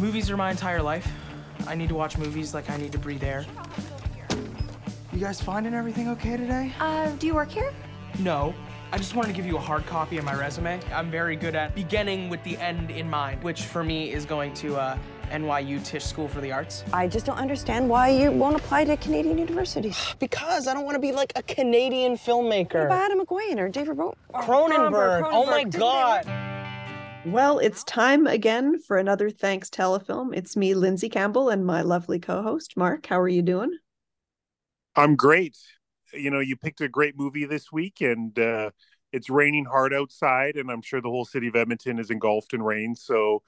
Movies are my entire life. I need to watch movies like I need to breathe air. You guys finding everything okay today? Uh, do you work here? No. I just wanted to give you a hard copy of my resume. I'm very good at beginning with the end in mind, which for me is going to uh, NYU Tisch School for the Arts. I just don't understand why you won't apply to Canadian universities. Because I don't want to be like a Canadian filmmaker. What Adam Egoyan or David Ro- Cronenberg. Oh my Didn't they- God. Well, it's time again for another Thanks Telefilm. It's me, Lindsey Campbell, and my lovely co host, Mark. How are you doing? I'm great. You know, you picked a great movie this week, and uh, it's raining hard outside, and I'm sure the whole city of Edmonton is engulfed in rain. So,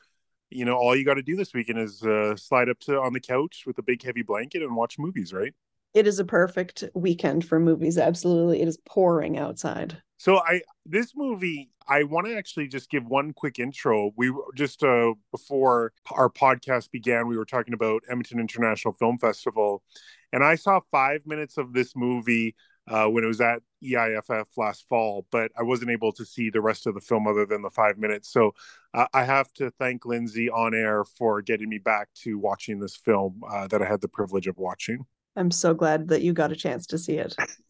you know, all you got to do this weekend is uh, slide up to on the couch with a big heavy blanket and watch movies, right? It is a perfect weekend for movies. Absolutely. It is pouring outside. So I this movie I want to actually just give one quick intro. We just uh before our podcast began, we were talking about Edmonton International Film Festival, and I saw five minutes of this movie uh, when it was at EIFF last fall, but I wasn't able to see the rest of the film other than the five minutes. So uh, I have to thank Lindsey on air for getting me back to watching this film uh, that I had the privilege of watching. I'm so glad that you got a chance to see it.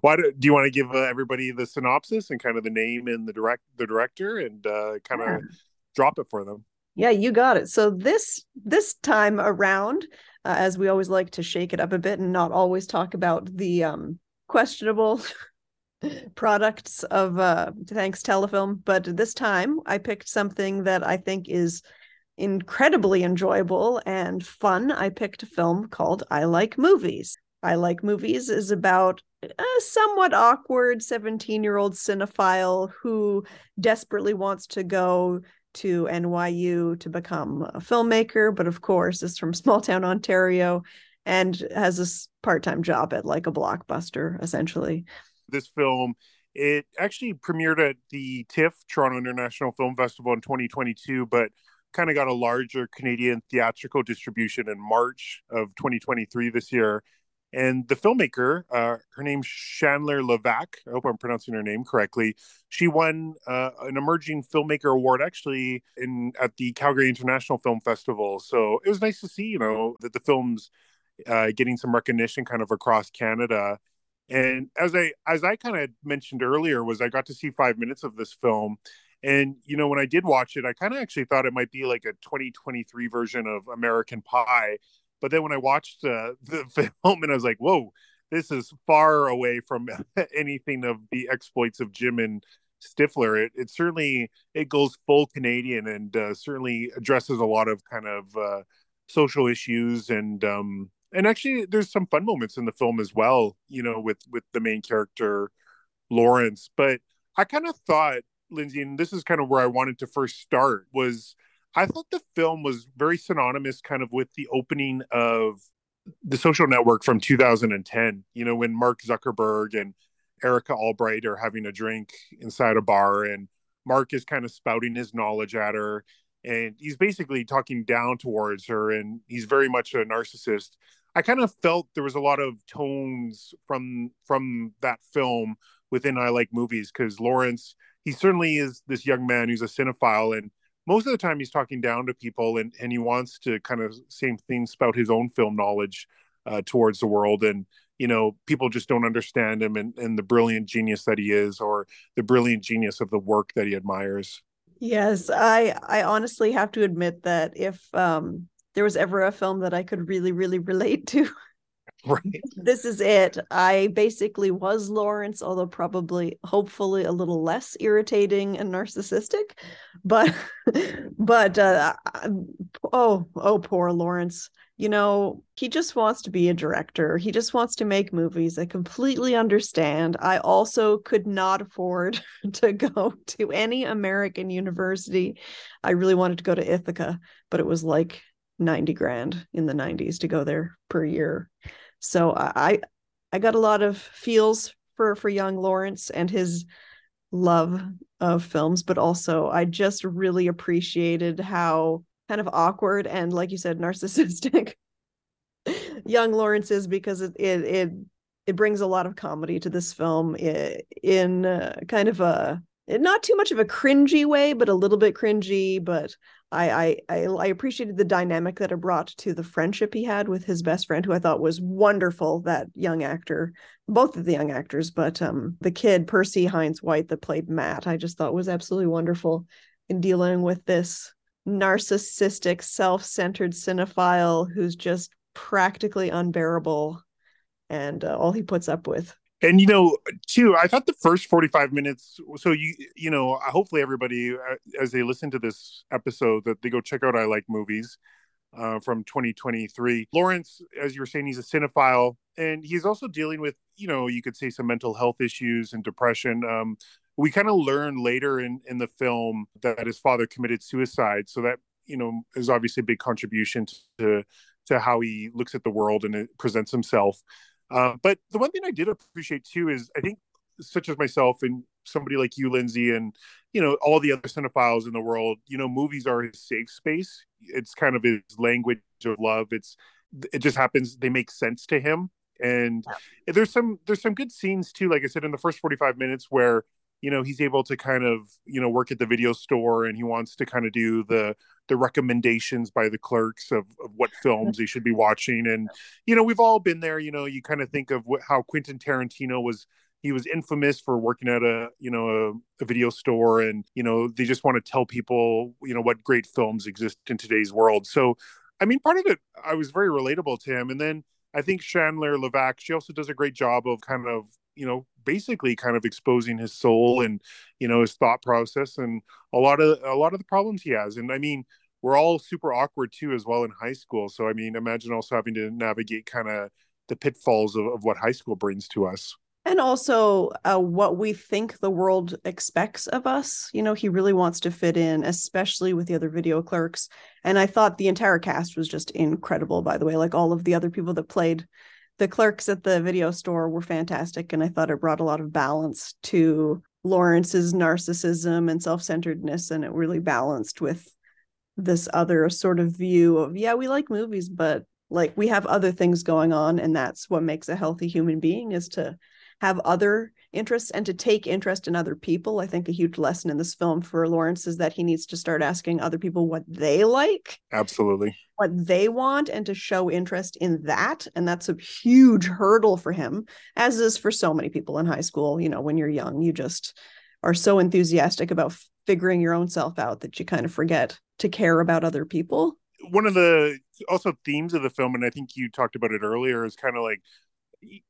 Why do, do you want to give uh, everybody the synopsis and kind of the name and the direct the director and uh, kind of Yeah. drop it for them? Yeah, you got it. So this this time around, uh, as we always like to shake it up a bit and not always talk about the um, questionable products of uh, Thanks Telefilm, but this time I picked something that I think is incredibly enjoyable and fun. I picked a film called I Like Movies. I Like Movies is about a somewhat awkward 17 year old cinephile who desperately wants to go to NYU to become a filmmaker, but of course is from small town Ontario and has this part-time job at like a blockbuster essentially. This film it actually premiered at the TIFF Toronto International Film Festival in 2022, but kind of got a larger Canadian theatrical distribution in March of 2023 this year. And the filmmaker, uh, her name's Chandler Levack. I hope I'm pronouncing her name correctly. She won uh, an emerging filmmaker award actually in at the Calgary International Film Festival. So it was nice to see, you know, that the film's uh, getting some recognition kind of across Canada. And as I as I kind of mentioned earlier, was I got to see five minutes of this film, and you know when I did watch it, I kind of actually thought it might be like a 2023 version of American Pie. But then when I watched uh, the film, and I was like, whoa, this is far away from anything of the exploits of Jim and Stifler. It, it certainly it goes full Canadian and uh, certainly addresses a lot of kind of uh, social issues and um, and actually there's some fun moments in the film as well. You know, with with the main character Lawrence. But I kind of thought, Lindsey, and this is kind of where I wanted to first start was. I thought the film was very synonymous kind of with the opening of the social network from 2010 you know when mark zuckerberg and erica albright are having a drink inside a bar and mark is kind of spouting his knowledge at her and he's basically talking down towards her and he's very much a narcissist. I kind of felt there was a lot of tones from from that film within i like movies because lawrence he certainly is this young man who's a cinephile and most of the time he's talking down to people and, and he wants to kind of same thing spout his own film knowledge uh, towards the world. And you know people just don't understand him and, and the brilliant genius that he is or the brilliant genius of the work that he admires. Yes, I I honestly have to admit that if um there was ever a film that I could really really relate to, right this is it. I basically was Lawrence, although probably hopefully a little less irritating and narcissistic. But but uh oh oh poor Lawrence. You know, he just wants to be a director. He just wants to make movies. I completely understand. I also could not afford to go to any American university. I really wanted to go to Ithaca, but it was like 90 grand in the 90s to go there per year. So I I got a lot of feels for for young Lawrence and his love of films, but also I just really appreciated how kind of awkward and like you said narcissistic young Lawrence is because it it it, it brings a lot of comedy to this film in uh, kind of a not too much of a cringy way, but a little bit cringy. But I, I I appreciated the dynamic that it brought to the friendship he had with his best friend, who I thought was wonderful. That young actor, both of the young actors, but um, the kid Percy Hynes White that played Matt, I just thought was absolutely wonderful in dealing with this narcissistic, self-centered cinephile who's just practically unbearable, and uh, all he puts up with and you know too i thought the first 45 minutes so you you know hopefully everybody uh, as they listen to this episode that they go check out i like movies uh, from 2023 lawrence as you were saying he's a cinephile and he's also dealing with you know you could say some mental health issues and depression. Um, we kind of learn later in in the film that his father committed suicide. So that you know is obviously a big contribution to to how he looks at the world and presents himself uh, but the one thing I did appreciate too is I think such as myself and somebody like you, Lindsey, and you know all the other cinephiles in the world, you know, movies are his safe space. It's kind of his language of love. It's it just happens they make sense to him, and there's some there's some good scenes too. Like I said in the first 45 minutes where you know he's able to kind of you know work at the video store and he wants to kind of do the the recommendations by the clerks of, of what films he should be watching. And you know we've all been there. You know you kind of think of what, how quentin tarantino was he was infamous for working at a you know a, a, video store and you know they just want to tell people you know what great films exist in today's world. So i mean part of it i was very relatable to him. And then i think chandler levack she also does a great job of kind of you know basically kind of exposing his soul and you know his thought process and a lot of a lot of the problems he has. And i mean we're all super awkward too as well in high school. So i mean imagine also having to navigate kind of the pitfalls of, of what high school brings to us. And also uh, what we think the world expects of us you know he really wants to fit in especially with the other video clerks. And i thought the entire cast was just incredible by the way like all of the other people that played the clerks at the video store were fantastic and i thought it brought a lot of balance to lawrence's narcissism and self-centeredness and it really balanced with this other sort of view of yeah we like movies but like we have other things going on and that's what makes a healthy human being is to have other interests and to take interest in other people. I think a huge lesson in this film for Lawrence is that he needs to start asking other people what they like. Absolutely. What they want and to show interest in that. And that's a huge hurdle for him, as is for so many people in high school. You know, when you're young, you just are so enthusiastic about figuring your own self out that you kind of forget to care about other people. One of the also themes of the film, and I think you talked about it earlier, is kind of like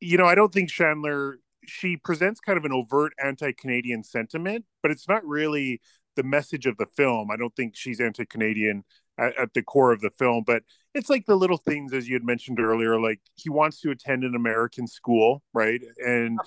you know, I don't think Chandler she presents kind of an overt anti-Canadian sentiment, but it's not really the message of the film. I don't think she's anti-Canadian at, at, the core of the film, but it's like the little things as you had mentioned earlier, like he wants to attend an American school, right? And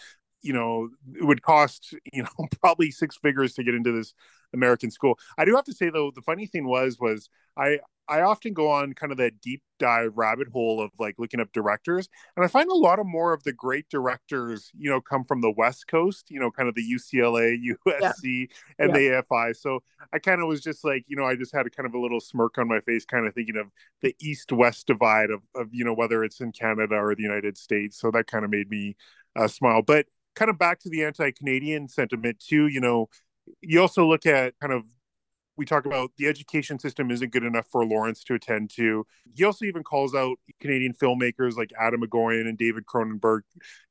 you know, it would cost, you know, probably six figures to get into this American school. I do have to say though, the funny thing was was I I often go on kind of that deep dive rabbit hole of like looking up directors, and I find a lot of more of the great directors, you know, come from the West Coast, you know, kind of the UCLA, USC, yeah. and yeah. the AFI. So I kind of was just like, you know, I just had a kind of a little smirk on my face, kind of thinking of the East West divide of, of, you know, whether it's in Canada or the United States. So that kind of made me uh, smile. But kind of back to the anti Canadian sentiment, too, you know, you also look at kind of we talk about the education system isn't good enough for Lawrence to attend to. He also even calls out Canadian filmmakers like Adam Egoyan and David Cronenberg.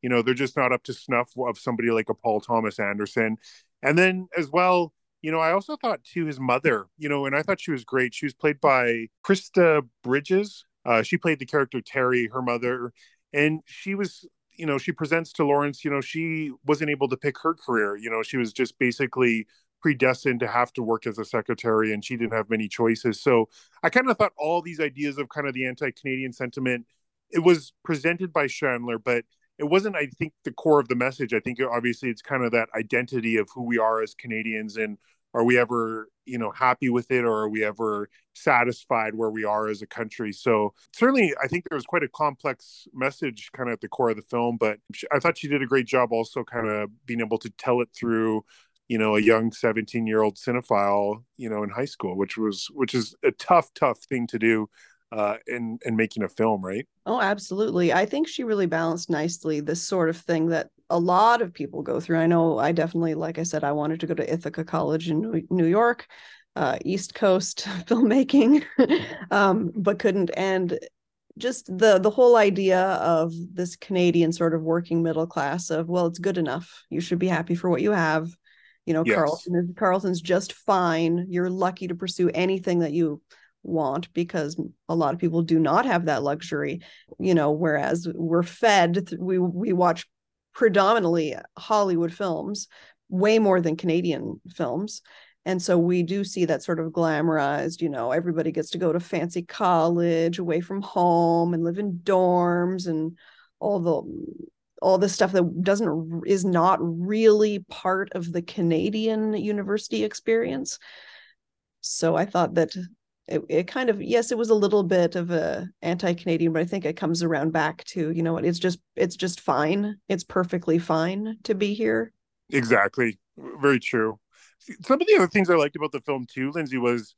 You know, they're just not up to snuff of somebody like a Paul Thomas Anderson. And then as well, you know, I also thought to his mother, you know, and I thought she was great. She was played by Krista Bridges. Uh, she played the character Terry, her mother, and she was you know she presents to lawrence you know she wasn't able to pick her career you know she was just basically predestined to have to work as a secretary and she didn't have many choices. So i kind of thought all these ideas of kind of the anti-canadian sentiment it was presented by chandler but it wasn't i think the core of the message. I think obviously it's kind of that identity of who we are as canadians and are we ever you know happy with it or are we ever satisfied where we are as a country? So certainly i think there was quite a complex message kind of at the core of the film but i thought she did a great job also kind of being able to tell it through you know a young 17 year old cinephile you know in high school which was which is a tough tough thing to do uh in in making a film right? Oh absolutely. I think she really balanced nicely this sort of thing that a lot of people go through. I know I definitely, like I said, I wanted to go to Ithaca College in New York, uh, East Coast filmmaking, um, but couldn't. And just the the whole idea of this Canadian sort of working middle class of well, it's good enough. You should be happy for what you have. You know, yes. Carleton Carleton's just fine. You're lucky to pursue anything that you want because a lot of people do not have that luxury you know whereas we're fed we we watch predominantly hollywood films way more than canadian films. And so we do see that sort of glamorized you know everybody gets to go to fancy college away from home and live in dorms and all the all this stuff that doesn't is not really part of the canadian university experience. So i thought that it, it kind of yes it was a little bit of a anti-canadian but i think it comes around back to you know what it's just it's just fine it's perfectly fine to be here exactly very true some of the other things i liked about the film too lindsey was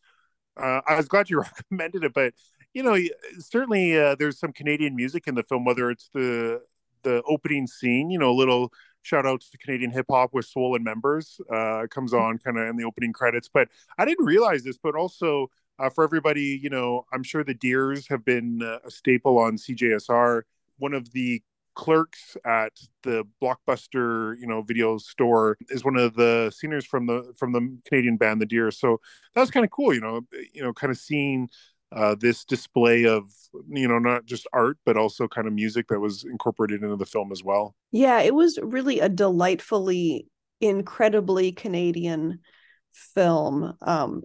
uh, i was glad you recommended it but you know certainly uh, there's some canadian music in the film whether it's the the opening scene you know a little shout out to Canadian hip hop with Swollen Members uh, comes mm-hmm. on kind of in the opening credits. But I didn't realize this, but also uh, for everybody, you know, I'm sure the Dears have been uh, a staple on CJSR. One of the clerks at the blockbuster you know video store is one of the seniors from the from the canadian band the deer so that was kind of cool you know you know kind of seeing uh, this display of you know not just art but also kind of music that was incorporated into the film as well. Yeah it was really a delightfully incredibly canadian film. Um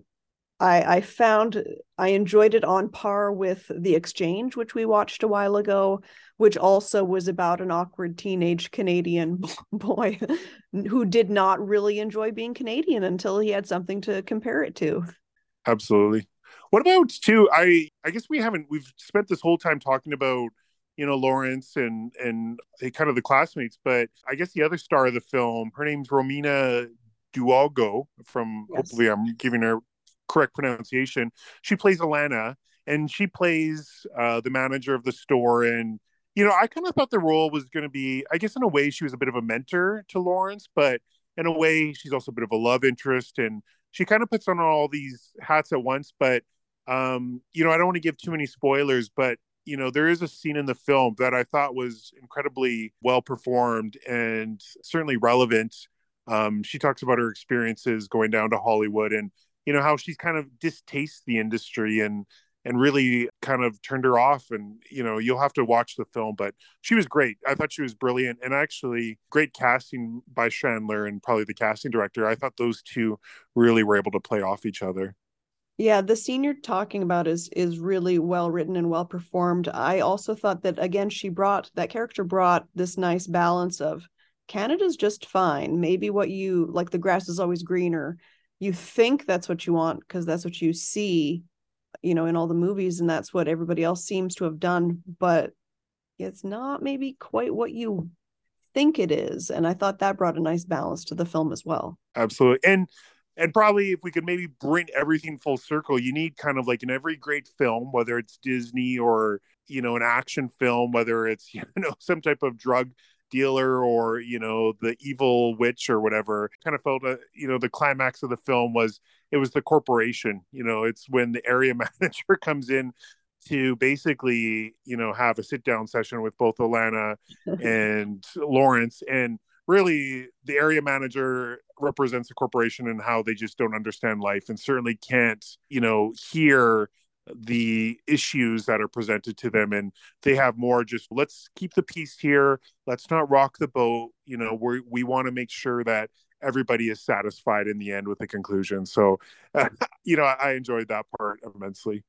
I, I found I enjoyed it on par with The Exchange, which we watched a while ago, which also was about an awkward teenage Canadian boy who did not really enjoy being Canadian until he had something to compare it to. Absolutely. What about too? I I guess we haven't. We've spent this whole time talking about you know Lawrence and and kind of the classmates, but I guess the other star of the film, her name's Romina D'Ugo. From yes. hopefully I'm giving her correct pronunciation. She plays Alana, and she plays uh, the manager of the store. And you know, I kind of thought the role was going to be, I guess, in a way, she was a bit of a mentor to Lawrence, but in a way, she's also a bit of a love interest, and she kind of puts on all these hats at once. But um, you know, I don't want to give too many spoilers, but you know, there is a scene in the film that I thought was incredibly well performed and certainly relevant. Um, she talks about her experiences going down to Hollywood and you know how she's kind of distaste the industry and and really kind of turned her off. And you know you'll have to watch the film but she was great. I thought she was brilliant and actually great casting by chandler and probably the casting director. I thought those two really were able to play off each other. Yeah the scene you're talking about is is really well written and well performed. I also thought that again she brought that character brought this nice balance of canada's just fine. Maybe what you like the grass is always greener you think that's what you want because that's what you see you know in all the movies and that's what everybody else seems to have done but it's not maybe quite what you think it is and i thought that brought a nice balance to the film as well. Absolutely and and probably if we could maybe bring everything full circle you need kind of like in every great film whether it's disney or you know an action film whether it's you know some type of drug dealer or you know the evil witch or whatever kind of felt uh, you know the climax of the film was it was the corporation you know it's when the area manager comes in to basically you know have a sit down session with both Alana and Lawrence and really the area manager represents the corporation and how they just don't understand life and certainly can't you know hear the issues that are presented to them and they have more just let's keep the peace here let's not rock the boat you know we we want to make sure that everybody is satisfied in the end with the conclusion so uh, you know I, I enjoyed that part immensely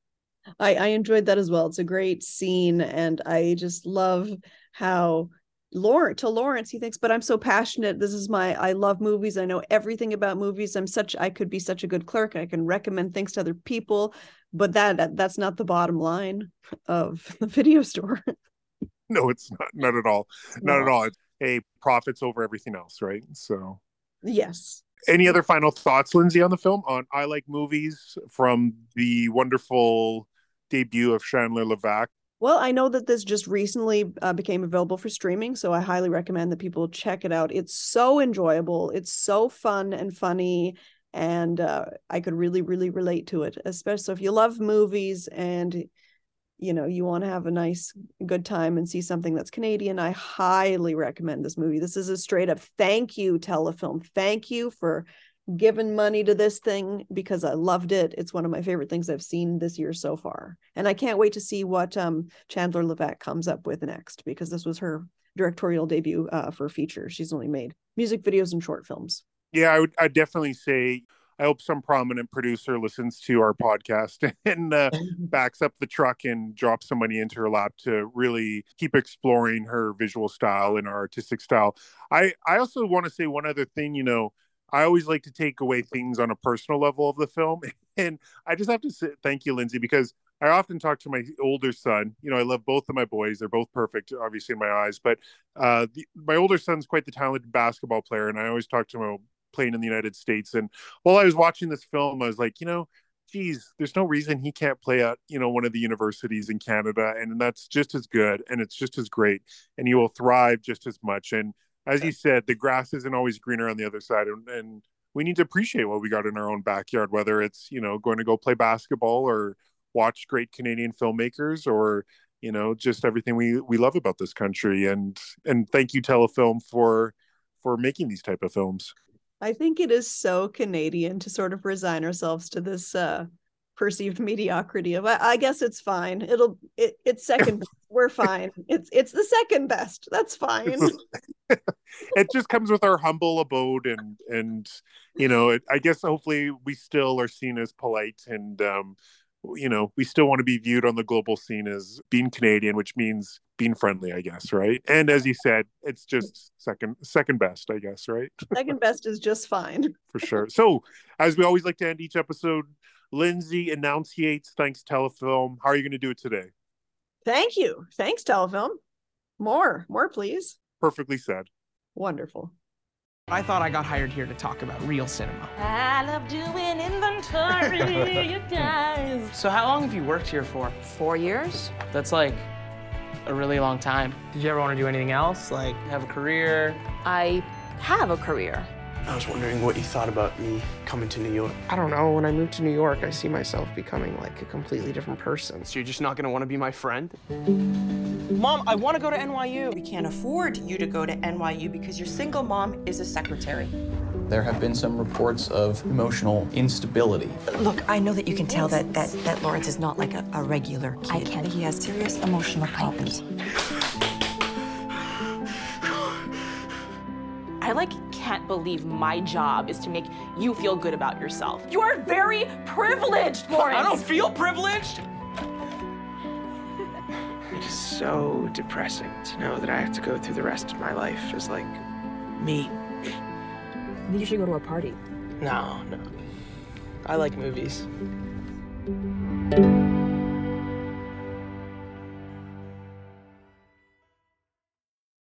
I, I enjoyed that as well it's a great scene and i just love how Lawrence to Lawrence, he thinks, but I'm so passionate. This is my I love movies. I know everything about movies. I'm such I could be such a good clerk. I can recommend things to other people, but that, that that's not the bottom line of the video store. no, it's not not at all. Not no. at all. It's a profits over everything else, right? So Yes. Any other final thoughts, Lindsey, on the film? On I like movies from the wonderful debut of Chandler Levack Well, I know that this just recently uh, became available for streaming, so I highly recommend that people check it out. It's so enjoyable, it's so fun and funny, and uh, I could really, really relate to it. Especially if you love movies and you know you want to have a nice, good time and see something that's Canadian. I highly recommend this movie. This is a straight up thank you telefilm. Thank you for giving money to this thing because I loved it. It's one of my favorite things I've seen this year so far. And I can't wait to see what um, Chandler Levack comes up with next because this was her directorial debut uh, for a feature. She's only made music videos and short films. Yeah, I would I definitely say I hope some prominent producer listens to our podcast and uh, backs up the truck and drops some money into her lap to really keep exploring her visual style and our artistic style. I I also want to say one other thing, you know, I always like to take away things on a personal level of the film. And I just have to say thank you, Lindsey, because I often talk to my older son. You know, I love both of my boys. They're both perfect, obviously, in my eyes. But uh, the, my older son's quite the talented basketball player. And I always talk to him about playing in the United States. And while I was watching this film, I was like, you know, geez, there's no reason he can't play at, you know, one of the universities in Canada. And that's just as good and it's just as great. And he will thrive just as much. And as you said, the grass isn't always greener on the other side, and, and we need to appreciate what we got in our own backyard, whether it's you know going to go play basketball or watch great Canadian filmmakers or you know just everything we we love about this country. And and thank you Telefilm for for making these type of films. I think it is so Canadian to sort of resign ourselves to this uh perceived mediocrity of I, I guess it's fine. It'll it, it's second we're fine. It's it's the second best. That's fine. it just comes with our humble abode and and you know, it, I guess hopefully we still are seen as polite and um you know, we still want to be viewed on the global scene as being Canadian, which means being friendly, I guess, right? And as you said, it's mm. just second second best, I guess, right? Second best is just fine. For sure. So, as we always like to end each episode, Lindsey enunciates thanks telefilm. How are you going to do it today? Thank you. Thanks telefilm. More, more please. Perfectly said. Wonderful. I thought I got hired here to talk about real cinema. I love doing inventory, you guys. So how long have you worked here for? Four years? That's like a really long time. Did you ever want to do anything else? Like have a career? I have a career. I was wondering what you thought about me coming to New York. I don't know. When I move to New York, I see myself becoming like a completely different person. So you're just not gonna want to be my friend? Mom, I want to go to NYU. We can't afford you to go to NYU because your single mom is a secretary. There have been some reports of emotional instability. Look, I know that you can tell that that, that Lawrence is not like a, a regular kid. I can. He has serious emotional problems. I like can't believe my job is to make you feel good about yourself. You are very privileged, Lawrence. I don't feel privileged. It is so depressing to know that I have to go through the rest of my life as like me. You should go to a party. No, no. I like movies.